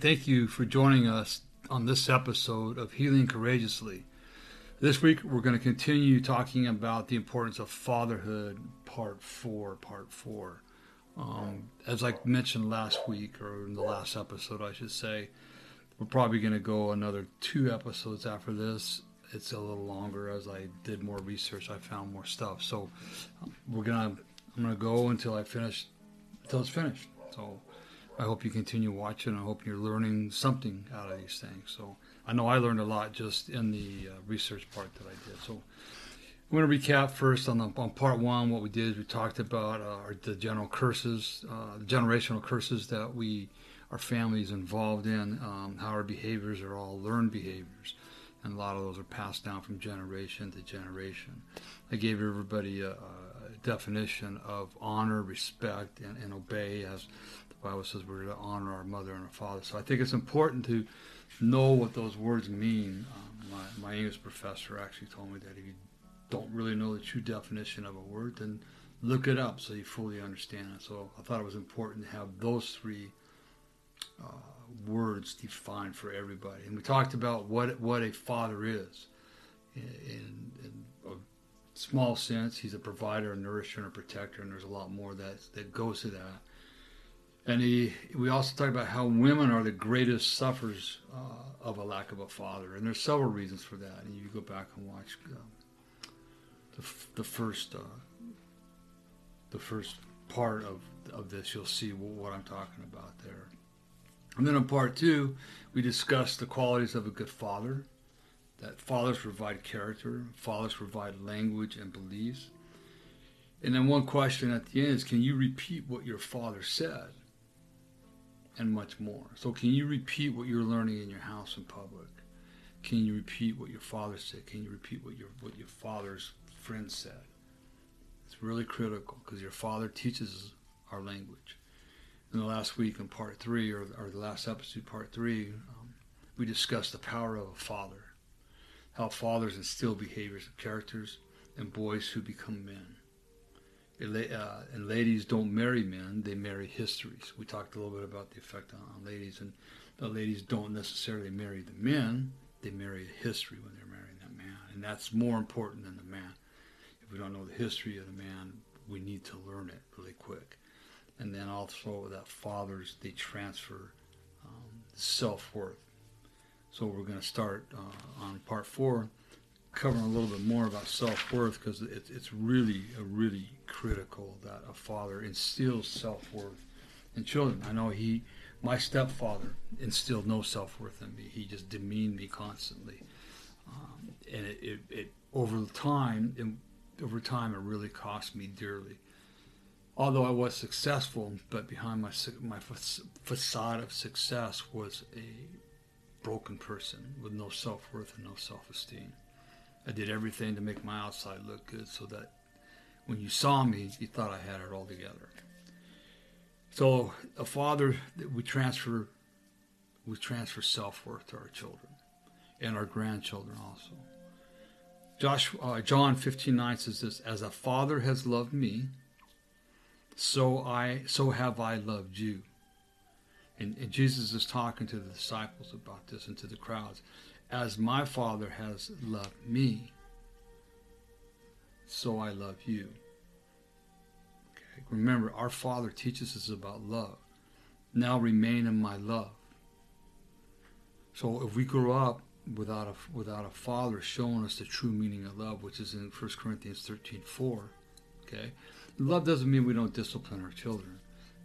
Thank you for joining us on this episode of Healing Courageously. This week, we're going to continue talking about the importance of fatherhood, part four. Part four. Um, as I mentioned last week, or in the last episode, I should say, we're probably going to go another two episodes after this. It's a little longer as I did more research. I found more stuff, so we're gonna. I'm gonna go until I finish, until it's finished. So I hope you continue watching. I hope you're learning something out of these things. So I know I learned a lot just in the uh, research part that I did. So I'm going to recap first on, the, on part one. What we did is we talked about uh, the general curses, uh, the generational curses that we, our families, involved in. Um, how our behaviors are all learned behaviors, and a lot of those are passed down from generation to generation. I gave everybody a, a definition of honor, respect, and, and obey as Bible says we're to honor our mother and our father. So I think it's important to know what those words mean. Um, my, my English professor actually told me that if you don't really know the true definition of a word, then look it up so you fully understand it. So I thought it was important to have those three uh, words defined for everybody. And we talked about what what a father is. In, in, a small sense, he's a provider, a nourisher, and a protector, and there's a lot more that that goes to that. And he, we also talked about how women are the greatest sufferers uh, of a lack of a father, and there's several reasons for that. And you go back and watch uh, the, the first uh, the first part of of this, you'll see what I'm talking about there. And then in part two, we discussed the qualities of a good father. That fathers provide character, fathers provide language and beliefs. And then one question at the end is, can you repeat what your father said? And much more. So, can you repeat what you're learning in your house in public? Can you repeat what your father said? Can you repeat what your what your father's friend said? It's really critical because your father teaches our language. In the last week, in part three, or, or the last episode, part three, um, we discussed the power of a father, how fathers instill behaviors and characters in boys who become men uh, and ladies don't marry men; they marry histories. We talked a little bit about the effect on, on ladies, and the ladies don't necessarily marry the men; they marry a history when they're marrying that man, and that's more important than the man. If we don't know the history of the man, we need to learn it really quick. And then also that fathers they transfer um, self worth. So we're going to start uh, on part four covering a little bit more about self worth because it, it's really, really critical that a father instills self worth in children. I know he, my stepfather, instilled no self worth in me. He just demeaned me constantly, um, and it, it, it, over time, it, over time, it really cost me dearly. Although I was successful, but behind my my facade of success was a broken person with no self worth and no self esteem. I did everything to make my outside look good so that when you saw me, you thought I had it all together. So a father, we transfer, we transfer self-worth to our children and our grandchildren also. Josh, uh, John 15, 9 says this, as a father has loved me, so I, so have I loved you. And, and Jesus is talking to the disciples about this and to the crowds as my Father has loved me, so I love you. Okay. Remember, our Father teaches us about love. Now remain in my love. So if we grow up without a, without a father showing us the true meaning of love, which is in 1 Corinthians 13 4, okay? Love doesn't mean we don't discipline our children.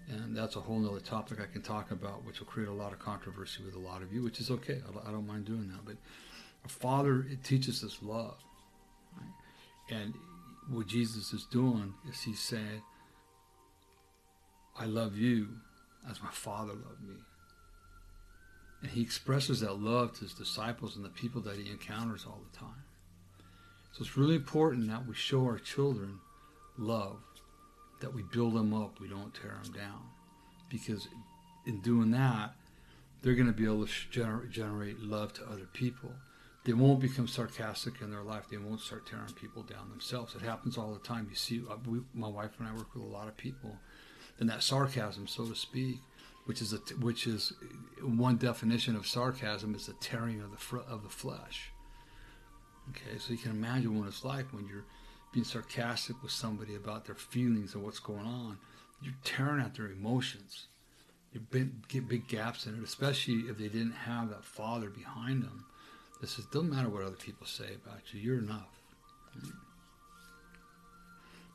And that's a whole nother topic I can talk about, which will create a lot of controversy with a lot of you, which is okay. I don't mind doing that. But a father, teaches us love. Right? And what Jesus is doing is he's saying, I love you as my father loved me. And he expresses that love to his disciples and the people that he encounters all the time. So it's really important that we show our children love, that we build them up, we don't tear them down. Because in doing that, they're going to be able to gener- generate love to other people. They won't become sarcastic in their life. They won't start tearing people down themselves. It happens all the time. You see, uh, we, my wife and I work with a lot of people, and that sarcasm, so to speak, which is a, which is one definition of sarcasm is the tearing of the fr- of the flesh. Okay, so you can imagine what it's like when you're being sarcastic with somebody about their feelings and what's going on. You're tearing at their emotions. You get big gaps in it, especially if they didn't have that father behind them. This is doesn't matter what other people say about you. You're enough.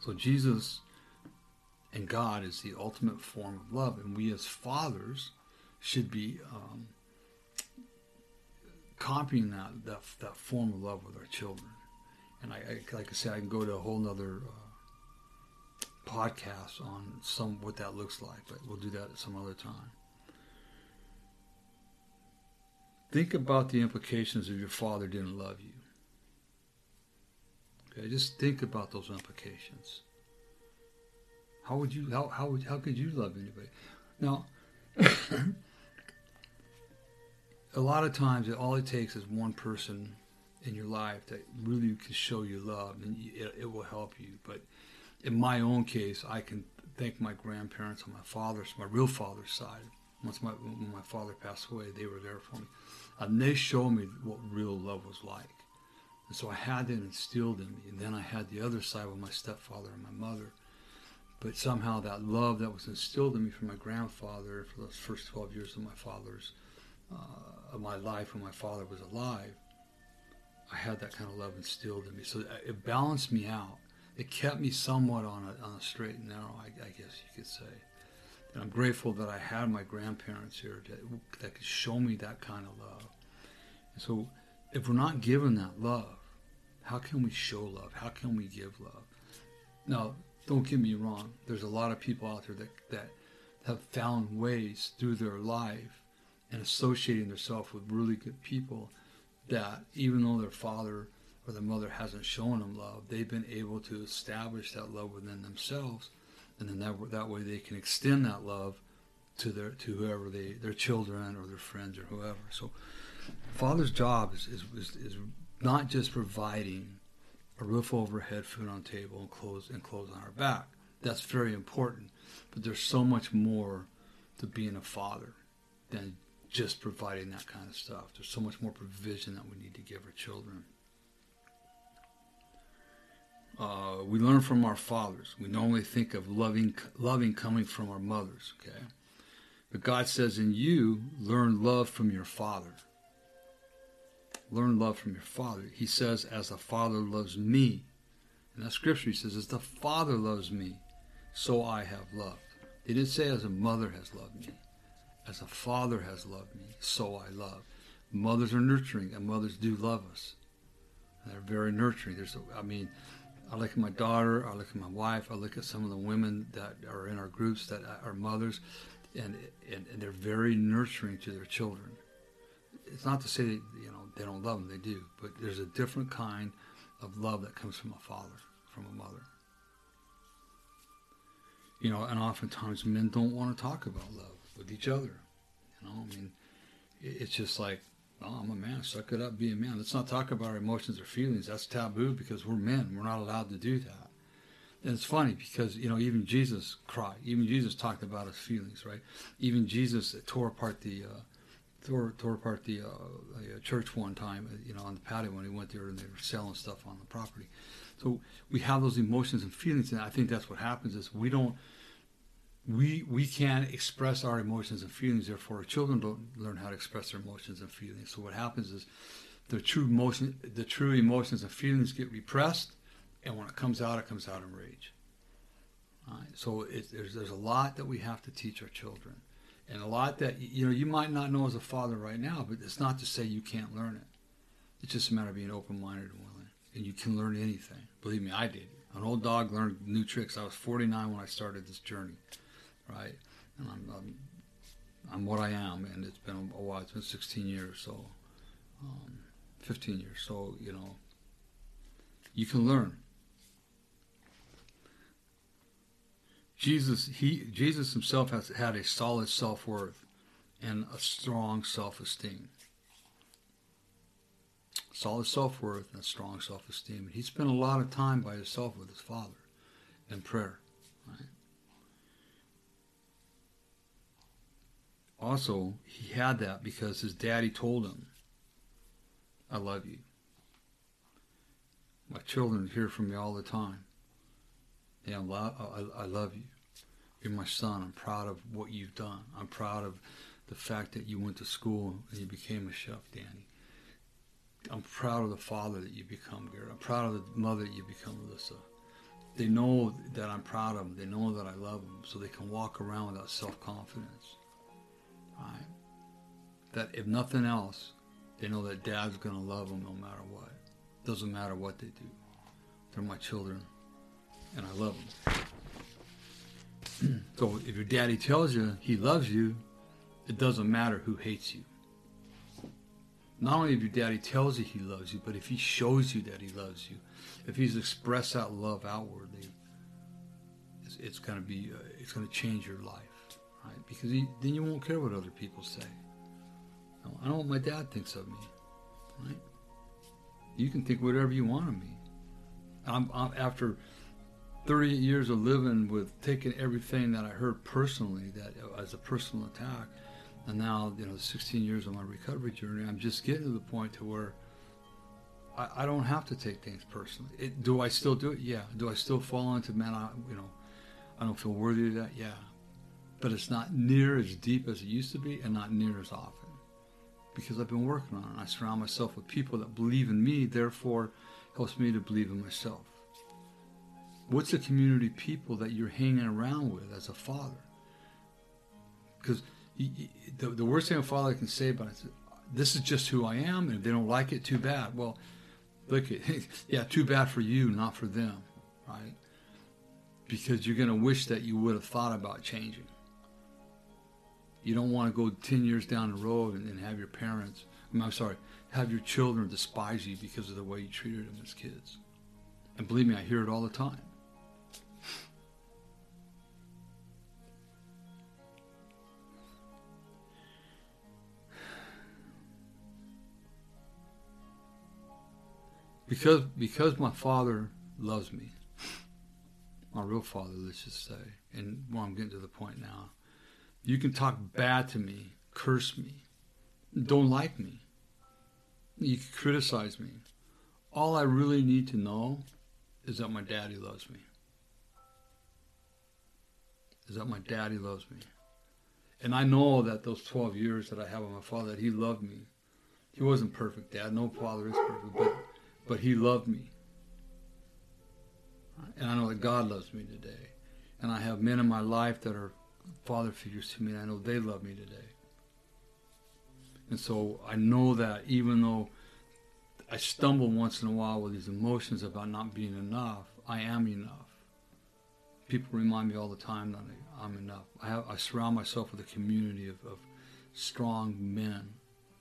So Jesus and God is the ultimate form of love, and we as fathers should be um, copying that, that that form of love with our children. And I, I like I said, I can go to a whole other uh, podcast on some what that looks like, but we'll do that at some other time. Think about the implications if your father didn't love you. Okay, just think about those implications. How would you how how would how could you love anybody? Now a lot of times all it takes is one person in your life that really can show you love and it, it will help you. But in my own case i can thank my grandparents on my father's my real father's side. Once my when my father passed away they were there for me. And they showed me what real love was like. And so i had that instilled in me. And then i had the other side with my stepfather and my mother. But somehow that love that was instilled in me from my grandfather for those first 12 years of my father's uh, of my life when my father was alive, I had that kind of love instilled in me. So uh, it balanced me out. It kept me somewhat on a, on a straight and narrow, I, I guess you could say. And I'm grateful that I had my grandparents here that, that could show me that kind of love. And so if we're not given that love, how can we show love? How can we give love? Now, don't get me wrong. There's a lot of people out there that, that have found ways through their life and associating themselves with really good people that even though their father or their mother hasn't shown them love, they've been able to establish that love within themselves, and then that that way they can extend that love to their to whoever they their children or their friends or whoever. So, father's job is is, is, is not just providing a roof over head, food on table, and clothes and clothes on our back. That's very important, but there's so much more to being a father than just providing that kind of stuff. There's so much more provision that we need to give our children. Uh, we learn from our fathers. We normally think of loving, loving coming from our mothers. Okay, but God says, "In you, learn love from your father. Learn love from your father." He says, "As the Father loves me," and that scripture he says, "As the Father loves me, so I have loved." He didn't say, "As a mother has loved me." As a father has loved me, so I love. Mothers are nurturing, and mothers do love us. They're very nurturing. There's, I mean, I look at my daughter, I look at my wife, I look at some of the women that are in our groups that are mothers, and and, and they're very nurturing to their children. It's not to say that you know they don't love them; they do. But there's a different kind of love that comes from a father, from a mother. You know, and oftentimes men don't want to talk about love with each other. You know, I mean, it's just like, oh, I'm a man, suck it up, be a man. Let's not talk about our emotions or feelings. That's taboo because we're men. We're not allowed to do that. And it's funny because, you know, even Jesus cried. Even Jesus talked about his feelings, right? Even Jesus tore apart the. Uh, tore, tore apart the, uh, church one time, uh, you know, on the patio when he went there and they were selling stuff on the property. So we have those emotions and feelings, and I think that's what happens is we don't we we can't express our emotions and feelings. Therefore, children don't learn how to express their emotions and feelings. So what happens is the true emotion, the true emotions and feelings get repressed, and when it comes out, it comes out in rage. Right? So it, there's there's a lot that we have to teach our children, and a lot that you know you might not know as a father right now, but it's not to say you can't learn it. It's just a matter of being open-minded and willing, and you can learn anything. Believe me, I did. An old dog learned new tricks. I was 49 when I started this journey, right? And I'm, I'm, I'm what I am, and it's been a while. It's been 16 years, so um, 15 years. So you know, you can learn. Jesus, he, Jesus himself has had a solid self worth and a strong self esteem. Solid self worth and a strong self esteem. And he spent a lot of time by himself with his Father in prayer. Right? Also, he had that because his daddy told him, I love you. My children hear from me all the time. Yeah, I, I love you. You're my son. I'm proud of what you've done. I'm proud of the fact that you went to school and you became a chef, Danny. I'm proud of the father that you become, Gary. I'm proud of the mother that you become, Alyssa. They know that I'm proud of them. They know that I love them, so they can walk around without self-confidence. That if nothing else, they know that Dad's going to love them no matter what. Doesn't matter what they do. They're my children and I love them. so if your daddy tells you he loves you, it doesn't matter who hates you. Not only if your daddy tells you he loves you, but if he shows you that he loves you, if he's expressed that love outwardly, it's, it's going to be, uh, it's going to change your life? Because he, then you won't care what other people say. I don't what my dad thinks of me, right? You can think whatever you want of me. I'm, I'm after 38 years of living with taking everything that I heard personally, that as a personal attack, and now you know 16 years of my recovery journey, I'm just getting to the point to where I, I don't have to take things personally. It, do I still do it? Yeah. Do I still fall into man? I, you know, I don't feel worthy of that. Yeah, but it's not near as deep as it used to be, and not near as often because I've been working on it. I surround myself with people that believe in me, therefore helps me to believe in myself. What's the community people that you're hanging around with as a father? Because the, the worst thing a father can say about it is, this is just who I am, and if they don't like it, too bad. Well, look, yeah, too bad for you, not for them, right? Because you're going to wish that you would have thought about changing. You don't want to go 10 years down the road and, and have your parents, I'm sorry, have your children despise you because of the way you treated them as kids. And believe me, I hear it all the time. because because my father loves me, my real father, let's just say, and well, I'm getting to the point now. You can talk bad to me, curse me, don't like me. You can criticize me. All I really need to know is that my daddy loves me. Is that my daddy loves me. And I know that those 12 years that I have with my father, that he loved me. He wasn't perfect, Dad. No father is perfect, but but he loved me. And I know that God loves me today. And I have men in my life that are father figures to me, and I know they love me today. And so I know that even though I stumble once in a while with these emotions about not being enough, I am enough. People remind me all the time that I'm enough. I, have, I surround myself with a community of, of strong men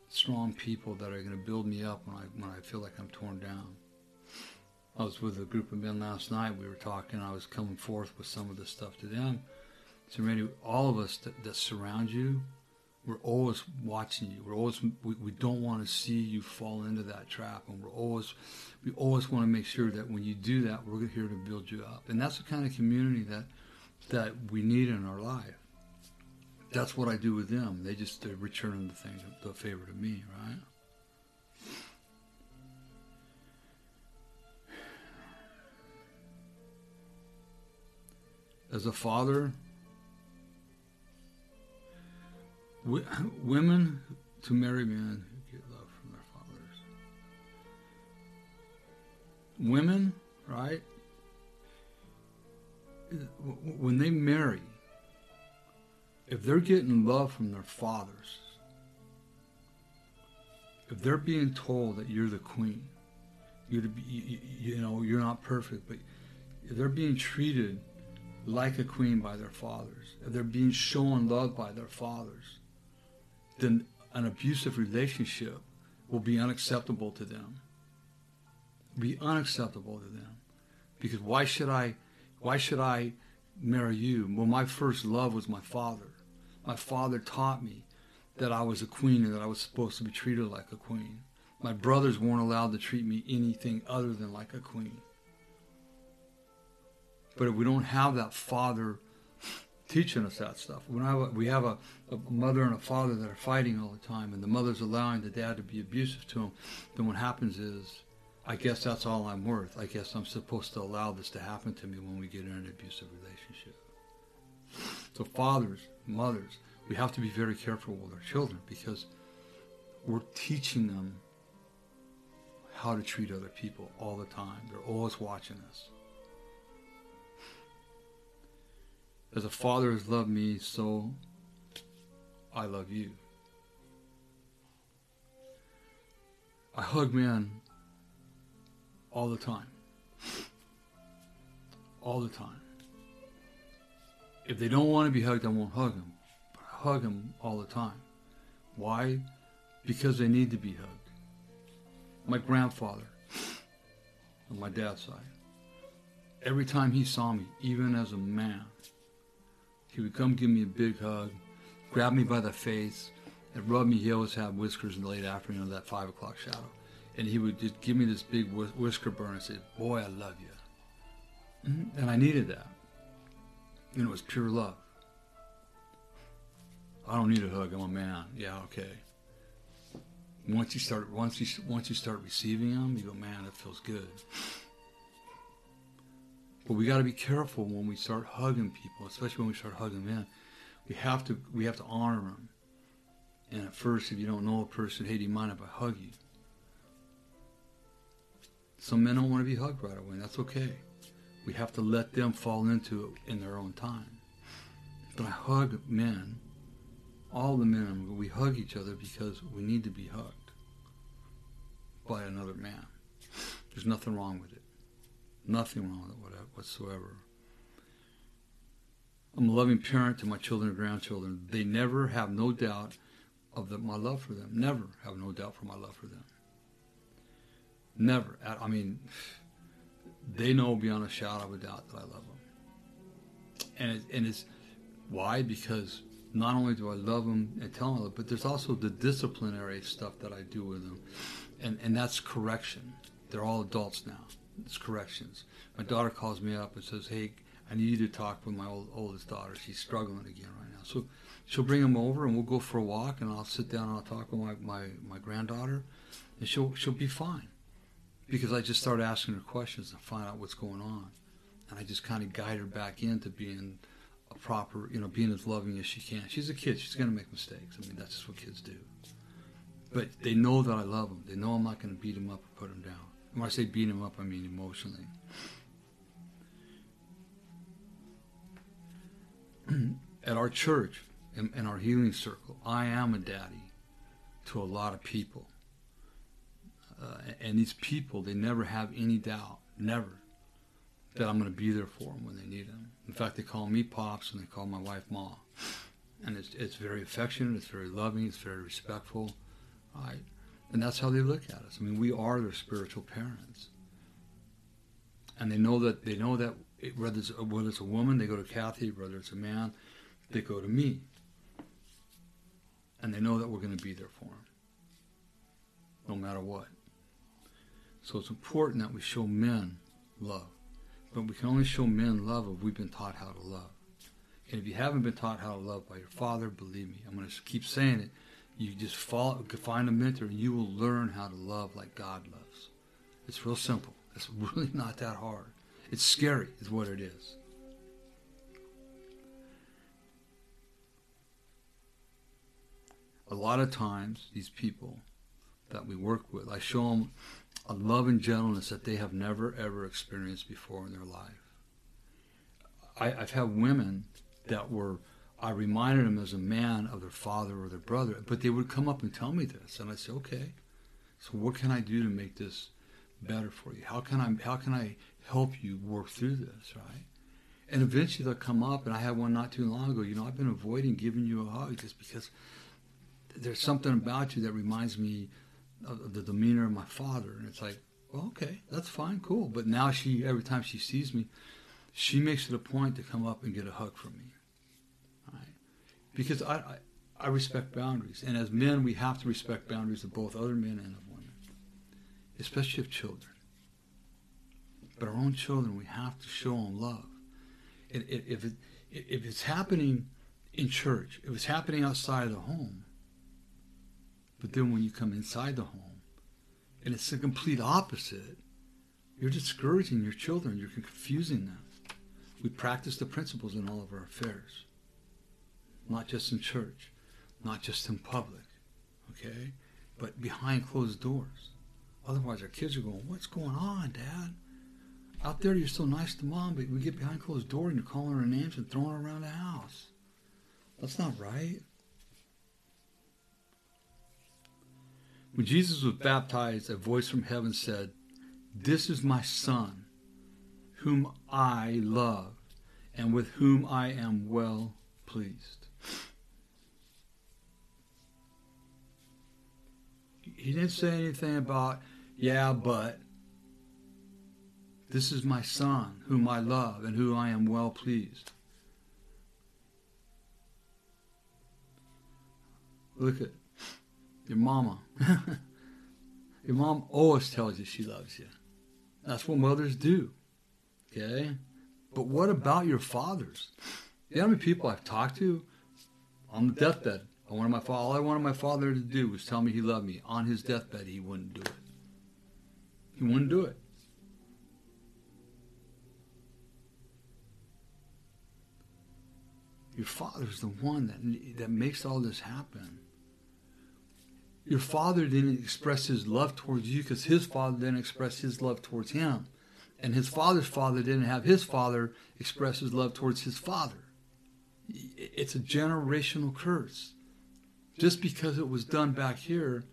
strong people that are going to build me up when I when I feel like I'm torn down. I was with a group of men last night. We were talking. I was coming forth with some of this stuff to them. So, Randy, all of us that, that surround you, we're always watching you. We're always we, we don't want to see you fall into that trap, and we're always we always want to make sure that when you do that, we're here to build you up. And that's the kind of community that that we need in our life that's what I do with them. They just they return the thing, the favor to me, right? As a father, women to marry men who get love from their fathers. Women, right? when they marry, if they're getting love from their fathers, if they're being told that you're the queen, you're to be, you, you know, you're not perfect, but if they're being treated like a queen by their fathers, if they're being shown love by their fathers, then an abusive relationship will be unacceptable to them. Be unacceptable to them. Because why should I why should I marry you? Well my first love was my father. My father taught me that I was a queen and that I was supposed to be treated like a queen. My brothers weren't allowed to treat me anything other than like a queen. But if we don't have that father teaching us that stuff, when I, we have a, a mother and a father that are fighting all the time, and the mother's allowing the dad to be abusive to him, then what happens is, I guess that's all I'm worth. I guess I'm supposed to allow this to happen to me when we get in an abusive relationship. So, fathers, mothers, we have to be very careful with our children because we're teaching them how to treat other people all the time. They're always watching us. As a father has loved me, so I love you. I hug men all the time. All the time. If they don't want to be hugged, I won't hug them. But I hug them all the time. Why? Because they need to be hugged. My grandfather on my dad's side, every time he saw me, even as a man, he would come give me a big hug, grab me by the face, and rub me. He always had whiskers in the late afternoon, of that five o'clock shadow. And he would just give me this big whisker burn and say, Boy, I love you. Mm-hmm. And I needed that. And it was pure love. I don't need a hug. I'm a man. Yeah, okay. Once you start, once you once you start receiving them, you go, man, it feels good. But we got to be careful when we start hugging people, especially when we start hugging men. We have to we have to honor them. And at first, if you don't know a person, hey, do you mind if I hug you? Some men don't want to be hugged right away, and that's okay. We have to let them fall into it in their own time. But I hug men, all the men, we hug each other because we need to be hugged by another man. There's nothing wrong with it. Nothing wrong with it whatsoever. I'm a loving parent to my children and grandchildren. They never have no doubt of the, my love for them. Never have no doubt for my love for them. Never. I mean, they know beyond a shadow of a doubt that I love them. And, it, and it's why? Because not only do I love them and tell them, but there's also the disciplinary stuff that I do with them. And, and that's correction. They're all adults now. It's corrections. My daughter calls me up and says, "Hey, I need you to talk with my old, oldest daughter. She's struggling again right now." So she'll bring him over and we'll go for a walk and I'll sit down and I'll talk with my, my, my granddaughter and she'll she'll be fine. Because I just start asking her questions and find out what's going on. And I just kind of guide her back into being a proper, you know, being as loving as she can. She's a kid. She's going to make mistakes. I mean, that's just what kids do. But they know that I love them. They know I'm not going to beat them up or put them down. When I say beat him up, I mean emotionally. At our church, in, our healing circle, I am a daddy to a lot of people. Uh, and these people, they never have any doubt, never, that I'm going to be there for them when they need them. In fact, they call me Pops and they call my wife Ma. And it's, it's very affectionate, it's very loving, it's very respectful. I, and that's how they look at us. I mean, we are their spiritual parents. And they know that they know that whether it's, whether it's a woman, they go to Kathy. Whether it's a man, they go to me. And they know that we're going to be there for them, no matter what. So it's important that we show men love. But we can only show men love if we've been taught how to love. And if you haven't been taught how to love by your father, believe me, I'm going to keep saying it you just follow, find a mentor, and you will learn how to love like God loves. It's real simple. It's really not that hard. It's scary, is what it is. A lot of times, these people that we work with, I show them a love and gentleness that they have never ever experienced before in their life. I, I've had women that were I reminded them as a man of their father or their brother, but they would come up and tell me this, and I say, okay, so what can I do to make this better for you? How can I how can I help you work through this, right? And eventually they'll come up, and I had one not too long ago. You know, I've been avoiding giving you a hug just because there's something about you that reminds me of the demeanor of my father, and it's like, well, okay, that's fine, cool. But now she, every time she sees me, she makes it a point to come up and get a hug from me because I, I, I respect boundaries, and as men, we have to respect boundaries of both other men and of women, especially of children. But our own children, we have to show them love. And if it, if it's happening in church, if it's happening outside of the home, but then when you come inside the home, and it's the complete opposite, you're discouraging your children, you're confusing them. We practice the principles in all of our affairs not just in church, not just in public, okay? But behind closed doors. Otherwise, our kids are going, What's going on, Dad? Out there, you're so nice to mom, but we get behind closed doors and you're calling her names and throwing her around the house. That's not right. When Jesus was baptized, a voice from heaven said, This is my Son, whom I love, and with whom I am well pleased. He didn't say anything about, yeah, but this is my son, whom I love and who I am well pleased. Look at your mama. your mom always tells you she loves you. That's what mothers do. Okay? But what about your fathers? You know how many people I've talked to on the deathbed I wanted my all I wanted my father to do was tell me he loved me. On his deathbed, he wouldn't do it. He wouldn't do it. Your father's the one that that makes all this happen. Your father didn't express his love towards you because his father didn't express his love towards him. And his father's father didn't have his father express his love towards his father. It's a generational curse just because it was done back here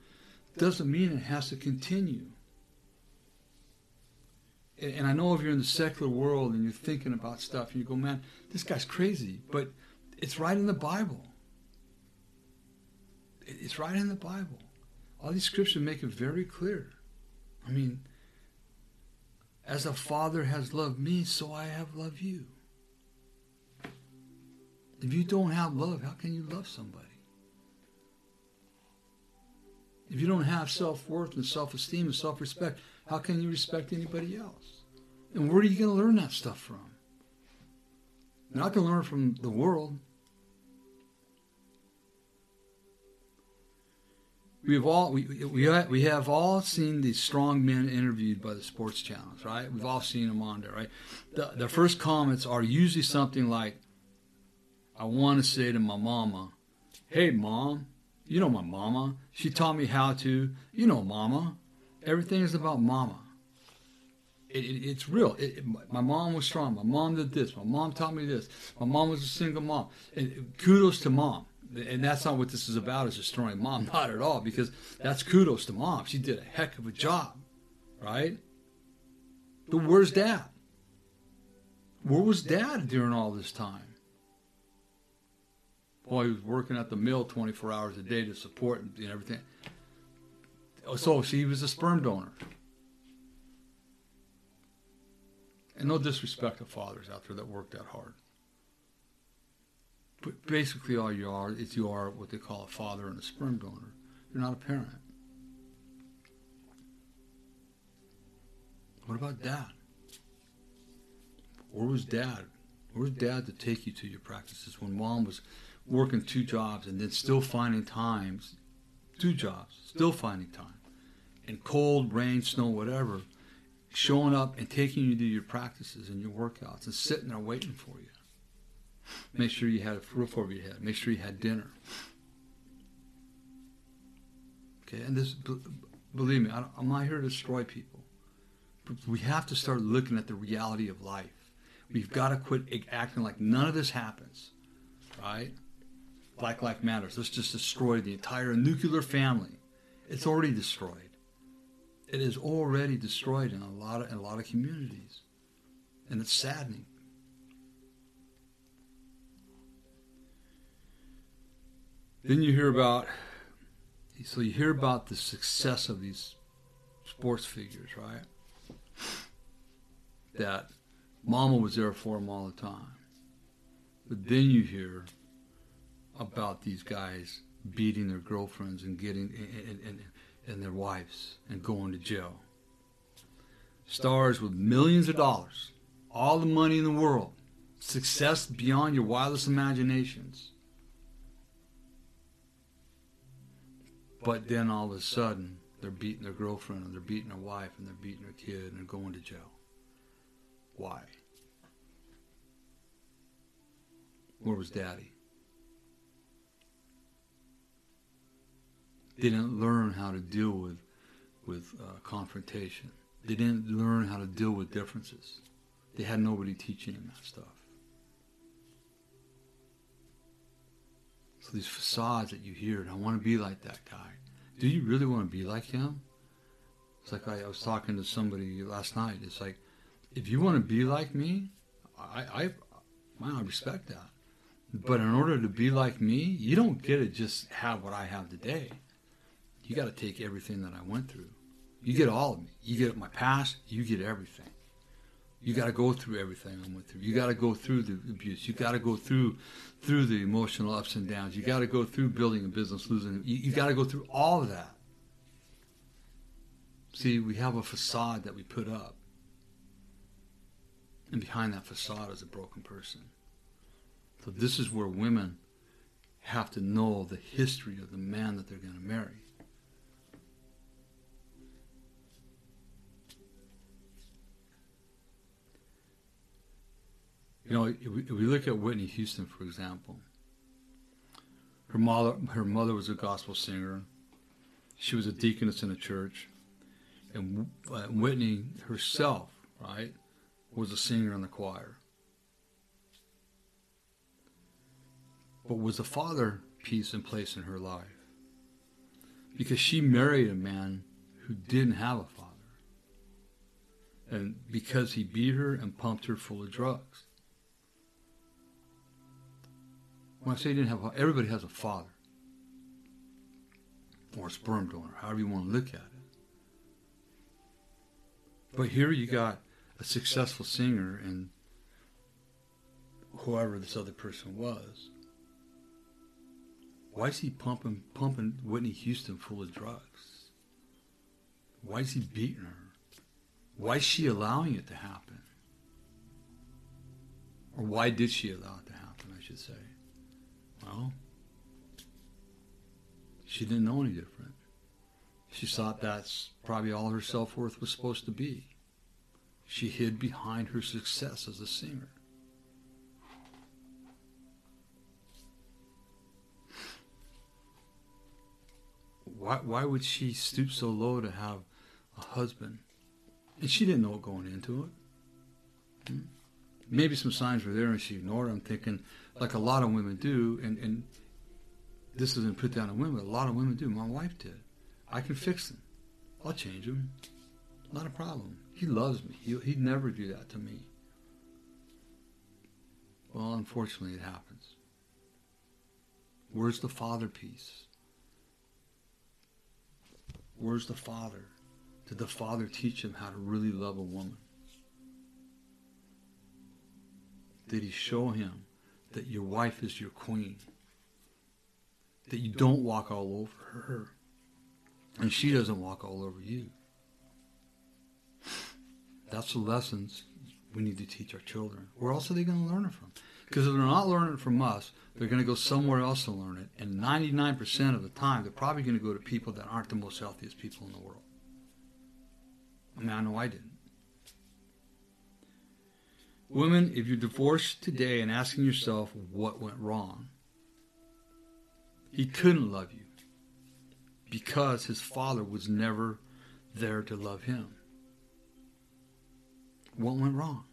doesn't mean it has to continue. And I know if you're in the secular world and you're thinking about stuff and you go, man, this guy's crazy, but it's right in the Bible. It's right in the Bible. All these scriptures make it very clear. I mean, as a father has loved me, so I have loved you. If you don't have love, how can you love somebody? If you don't have self worth and self esteem and self respect, how can you respect anybody else? And where are you going to learn that stuff from? You're not going to learn from the world. We have all we, we, we have all seen these strong men interviewed by the sports channels, right? We've all seen them on there, right? The, the first comments are usually something like, "I want to say to my mama, hey mom, you know my mama. She taught me how to. You know mama. Everything is about mama. It, it, it's real. It, my mom was strong. My mom did this. My mom taught me this. My mom was a single mom. And kudos to mom. And that's not what this is about, is destroying mom. Not at all, because that's kudos to mom. She did a heck of a job, right? But where's dad? Where was dad during all this time? Well, he was working at the mill 24 hours a day to support and everything. So, he was a sperm donor. And no disrespect to fathers out there that work that hard. But basically, all you are is you are what they call a father and a sperm donor. You're not a parent. What about dad? Where was dad? Where was dad to take you to your practices when mom was working two jobs and then still finding times, two jobs, still finding time, in cold, rain, snow, whatever, showing up and taking you to your practices and your workouts and sitting there waiting for you. Make sure you had a roof over your head. Make sure you had dinner. Okay, and this, believe me, I'm not here to destroy people. But we have to start looking at the reality of life. We've got to quit acting like none of this happens, right? Black Lives Matters. Let's just destroy the entire nuclear family. It's already destroyed. It is already destroyed in a lot of a lot of communities, and it's saddening. Then you hear about, so you hear about the success of these sports figures, right? That mama was there for them all the time. But then you hear about these guys beating their girlfriends and getting and, and, and their wives and going to jail. Stars with millions of dollars, all the money in the world, success beyond your wildest imaginations. But then all of a sudden, they're beating their girlfriend and they're beating their wife and they're beating their kid and they're going to jail. Why? Where was daddy? Didn't learn how to deal with with uh, confrontation. They didn't learn how to deal with differences. They had nobody teaching them that stuff. So these facades that you hear, I want to be like that guy. Do you really want to be like him? It's like I, I was talking to somebody last night. It's like, if you want to be like me, I, I, I respect that. But in order to be like me, you don't get to just have what I have today. You got to take everything that I went through. You get all of me. You get my past. You get everything. You got to go through everything I went through. You got to go through the abuse. You got to go through through the emotional ups and downs. You got to go through building a business, losing. You, you got to go through all of that. See, we have a facade that we put up, and behind that facade is a broken person. So this is where women have to know the history of the man that they're going to marry. You know, if we, if we look at Whitney Houston, for example, her mother, her mother was a gospel singer. She was a deaconess in a church, and Whitney herself, right, was a singer in the choir. But was the father piece in place in her life? Because she married a man who didn't have a father. And because he beat her and pumped her full of drugs. When I say he didn't have, a, everybody has a father or a sperm donor, however you want to look at it. But here you got a successful singer and whoever this other person was. Why is he pumping pumping Whitney Houston full of drugs? Why is he beating her? Why is she allowing it to happen? Or why did she allow it to happen, I should say? Well, she didn't know any different. She thought that's probably all her self worth was supposed to be. She hid behind her success as a singer. Why, why would she stoop so low to have a husband? And she didn't know it going into it. Hmm? Maybe some signs were there and she ignored them, thinking, like a lot of women do, and, and this isn't put down on women, a lot of women do. My wife did. I can fix them. I'll change him. Not a problem. He loves me. He, he'd never do that to me. Well, unfortunately, it happens. Where's the father piece? Where's the father? Did the father teach him how to really love a woman? Did he show him that your wife is your queen? That you don't walk all over her, and she doesn't walk all over you. That's the lessons we need to teach our children. Where else are they going to learn it from? Because if they're not learning it from us, they're going to go somewhere else to learn it. And 99% of the time, they're probably going to go to people that aren't the most healthiest people in the world. I mean, I know I didn't. Women, if you're divorced today and asking yourself what went wrong, he couldn't love you because his father was never there to love him. What went wrong?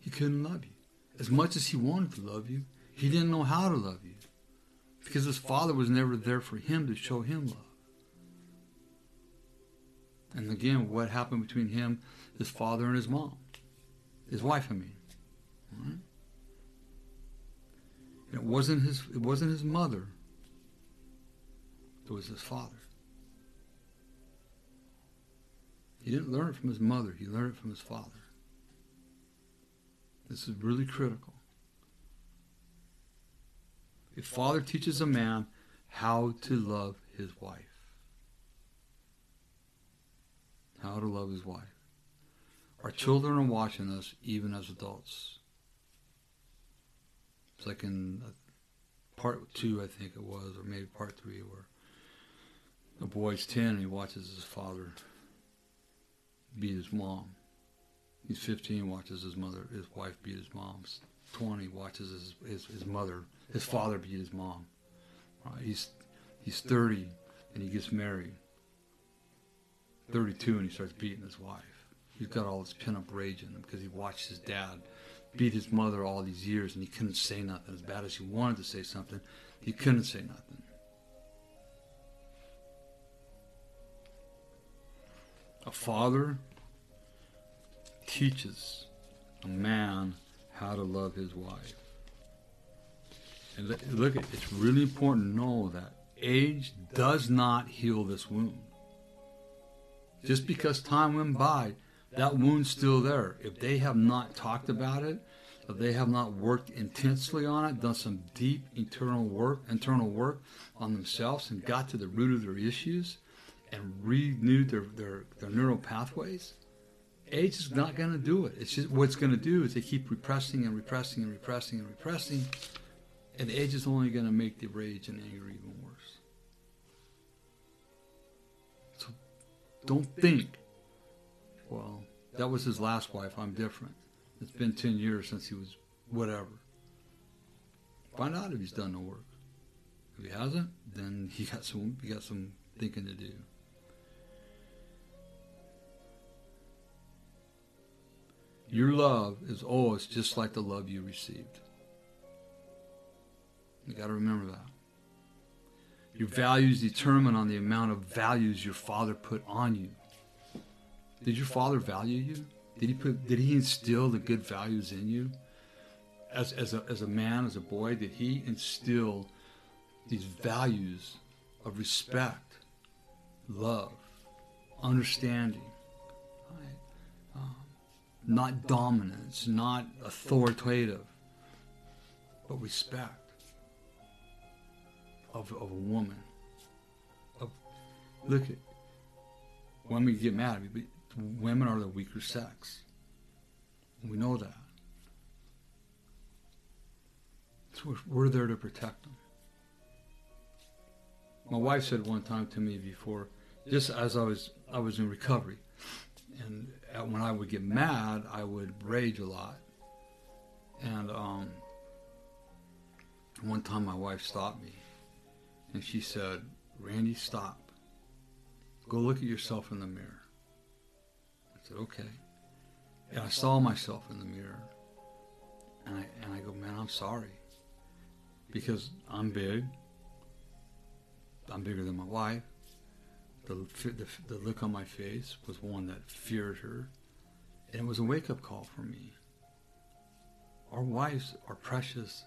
He couldn't love you. As much as he wanted to love you, he didn't know how to love you because his father was never there for him to show him love. And again, what happened between him, his father, and his mom? His wife, I mean. Right? It wasn't his it wasn't his mother. It was his father. He didn't learn it from his mother, he learned it from his father. This is really critical. A father teaches a man how to love his wife. How to love his wife. Our children are watching us even as adults. It's like in uh, part two, I think it was, or maybe part three, where a boy's 10 and he watches his father beat his mom. He's 15, watches his mother, his wife beat his mom. 20, watches his, his, his mother, his father beat his mom. Right? He's, he's 30 and he gets married. 32 and he starts beating his wife. He's got all this pent up rage in him because he watched his dad beat his mother all these years and he couldn't say nothing. As bad as he wanted to say something, he couldn't say nothing. A father teaches a man how to love his wife. And look, it's really important to know that age does not heal this wound. Just because time went by, that wound's still there. If they have not talked about it, if they have not worked intensely on it, done some deep internal work, internal work on themselves, and got to the root of their issues, and renewed their, their, their neural pathways, age is not going to do it. It's just what's going to do is they keep repressing and repressing and repressing and repressing, and age is only going to make the rage and anger even worse. So don't think, well, that was his last wife. I'm different. It's been 10 years since he was whatever. Find out if he's done the work. If he hasn't, then he got some he got some thinking to do. Your love is always just like the love you received. You got to remember that. Your values determine on the amount of values your father put on you. Did your father value you? Did he put did he instill the good values in you? As as a as a man, as a boy, did he instill these values of respect, love, understanding, not um, dominance, not authoritative, but respect of, of a woman. Of, look at when we get mad, women are the weaker sex. We know that. So we're, there to protect them. My wife said one time to me before, just as I was I was in recovery, and when I would get mad, I would rage a lot. And um, one time my wife stopped me and she said, Randy, stop. Go look at yourself in the mirror. I said, okay. And I saw myself in the mirror. And I, and I go, man, I'm sorry. Because I'm big. I'm bigger than my wife. The, the, the look on my face was one that feared her, and it was a wake up call for me. Our wives are precious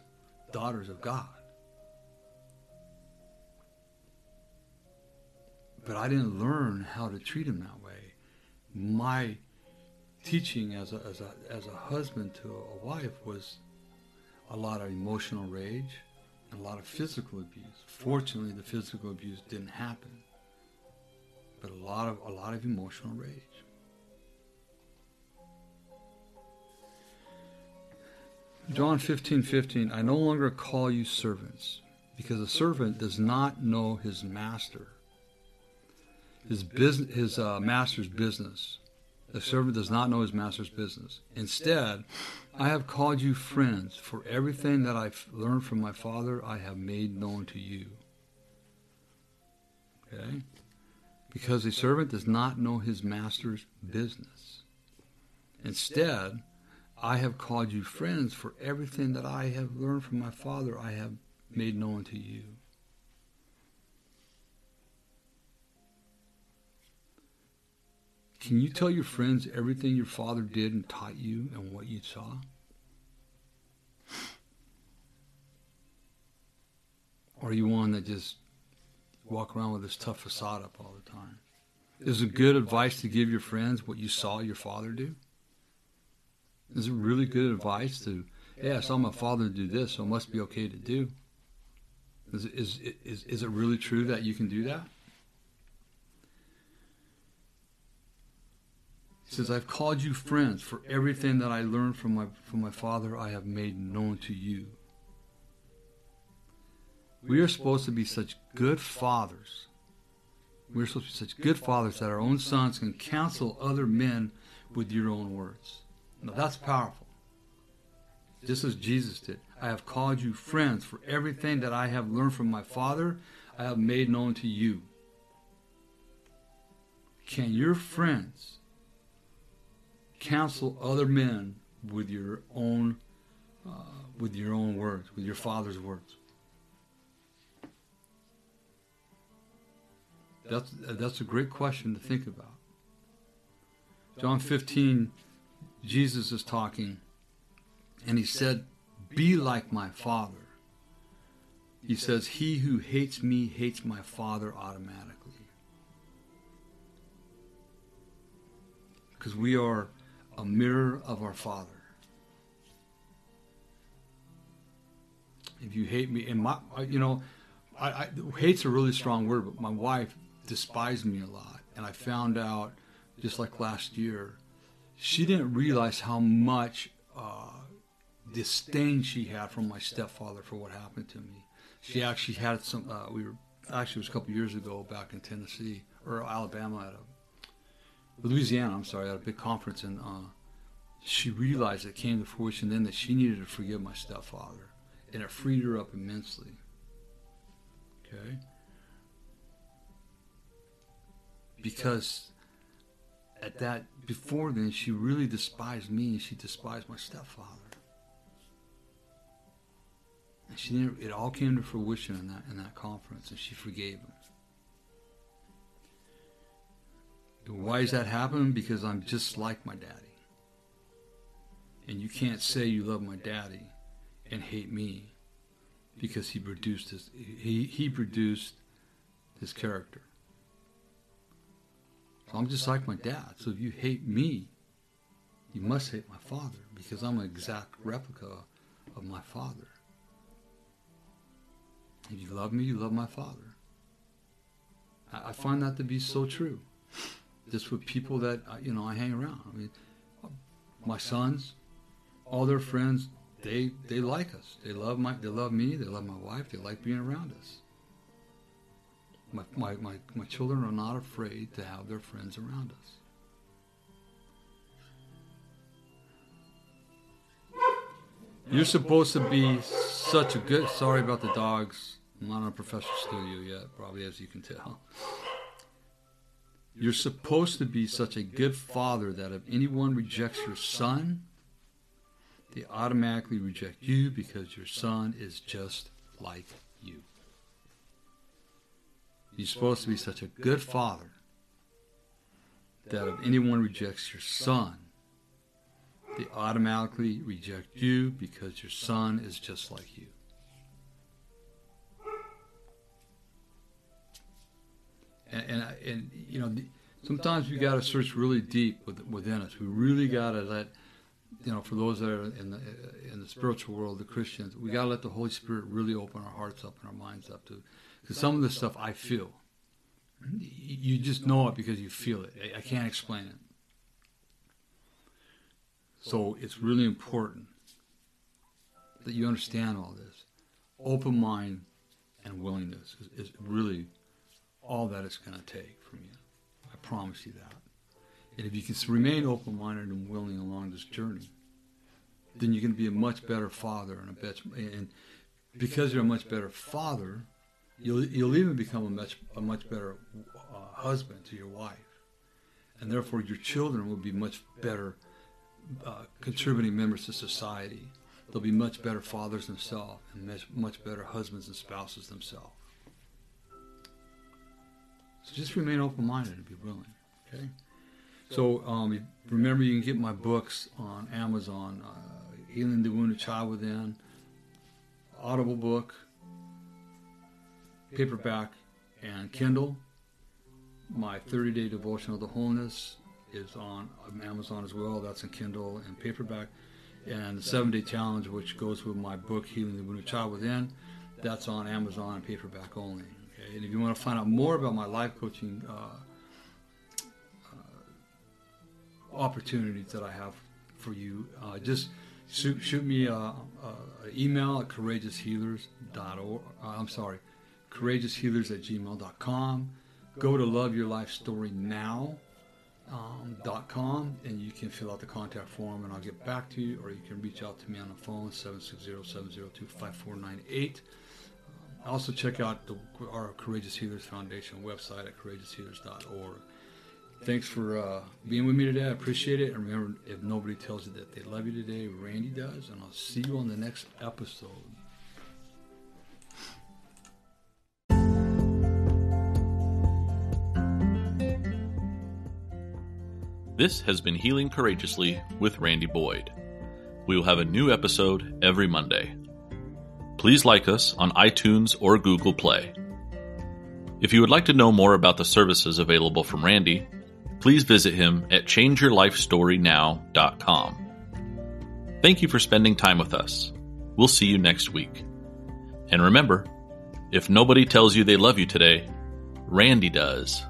daughters of God. But I didn't learn how to treat them that way. My teaching as a, as a, as a husband to a wife was a lot of emotional rage and a lot of physical abuse. Fortunately, the physical abuse didn't happen but a lot of a lot of emotional rage. John 15, 15, I no longer call you servants, because a servant does not know his master, his, business, his uh, master's business. The servant does not know his master's business. Instead, I have called you friends, for everything that I've learned from my Father I have made known to you. Okay? because a servant does not know his master's business. Instead, I have called you friends, for everything that I have learned from my Father I have made known to you. Can you tell your friends everything your father did and taught you and what you saw? Or are you one that just walk around with this tough facade up all the time? Is it good advice to give your friends what you saw your father do? Is it really good advice to, hey, I saw my father do this, so it must be okay to do? Is, is, is, is it really true that you can do that? He says, I've called you friends, for everything that I learned from my, from my Father I have made known to you. We are supposed to be such good fathers. We're supposed to be such good fathers that our own sons can counsel other men with your own words. Now that's powerful. Just as Jesus did. I have called you friends, for everything that I have learned from my Father I have made known to you. Can your friends counsel other men with your own uh, with your own words, with your father's words. That's that's a great question to think about. John 15, Jesus is talking, and he said, "Be like my Father." He says, "He who hates me hates my Father automatically." Because we are a mirror of our Father. If you hate me, and my, you know, I, I, hate's a really strong word, but my wife despised me a lot, and I found out just like last year, she didn't realize how much uh, disdain she had from my stepfather for what happened to me. She actually had some. Uh, we were actually it was a couple years ago back in Tennessee or Alabama at a Louisiana, I'm sorry, at a big conference, and uh, she realized it came to fruition then that she needed to forgive my stepfather, and it freed her up immensely. Okay? Because at that, before then, she really despised me and she despised my stepfather. And she didn't, it all came to fruition in that, in that conference, and she forgave him. Why is that happening? Because I'm just like my daddy. And you can't say you love my daddy and hate me because he produced his he, he produced his character. So I'm just like my dad. So if you hate me, you must hate my father because I'm an exact replica of my father. If you love me, you love my father. I, I find that to be so true just with people that uh, you know I hang around. I mean, my sons, all their friends, they they like us. They love my they love me. They love my wife. They like being around us. My my my, my children are not afraid to have their friends around us. You're supposed to be such a good. Sorry about the dogs. I'm not in a professional studio yet, probably as you can tell. You're supposed to be such a good father that if anyone rejects your son, they automatically reject you because your son is just like you. You're supposed to be such a good father that if anyone rejects your son, they automatically reject you because your son is just like you. And, and, and you know, sometimes we got to search really deep within us. We really got to let, you know, for those that are in the in the spiritual world, the Christians, we got to let the Holy Spirit really open our hearts up and our minds up to, because some of the stuff I feel. You just know it because you feel it. I can't explain it. So it's really important that you understand all this. Open mind and willingness is, is really all that it's going to take from you. I promise you that. And if you can remain open minded and willing along this journey, then you're going to be a much better father and a better, and because you're a much better father, you'll you'll even become a much a much better uh, husband to your wife, and therefore your children will be much better uh, contributing members to society. They'll be much better fathers themselves and much, much better husbands and spouses themselves. So just remain open minded and be willing. Okay? So um, remember, you can get my books on Amazon uh, Healing the Wounded Child Within, Audible book, paperback, and Kindle. My 30 day devotional to wholeness is on Amazon as well. That's in Kindle and paperback. And the seven day challenge, which goes with my book, Healing the Wounded Child Within, that's on Amazon and paperback only. And if you want to find out more about my life coaching uh, uh, opportunities that I have for you, uh, just shoot, shoot me an email at courageoushealers.org. I'm sorry, courageoushealers at gmail.com. Go to Love Your Life Story Now um, and you can fill out the contact form and I'll get back to you or you can reach out to me on the phone 760-702-5498 um, also check out the, our Courageous Healers Foundation website at courageoushealers.org thanks for uh, being with me today. I appreciate it. And remember if nobody tells you that they love you today Randy does. And I'll see you on the next episode. This has been Healing Courageously with Randy Boyd. We will have a new episode every Monday. Please like us on iTunes or Google Play. If you would like to know more about the services available from Randy, please visit him at changeyourlifestorynow.com. Thank you for spending time with us. We'll see you next week. And remember, if nobody tells you they love you today, Randy does.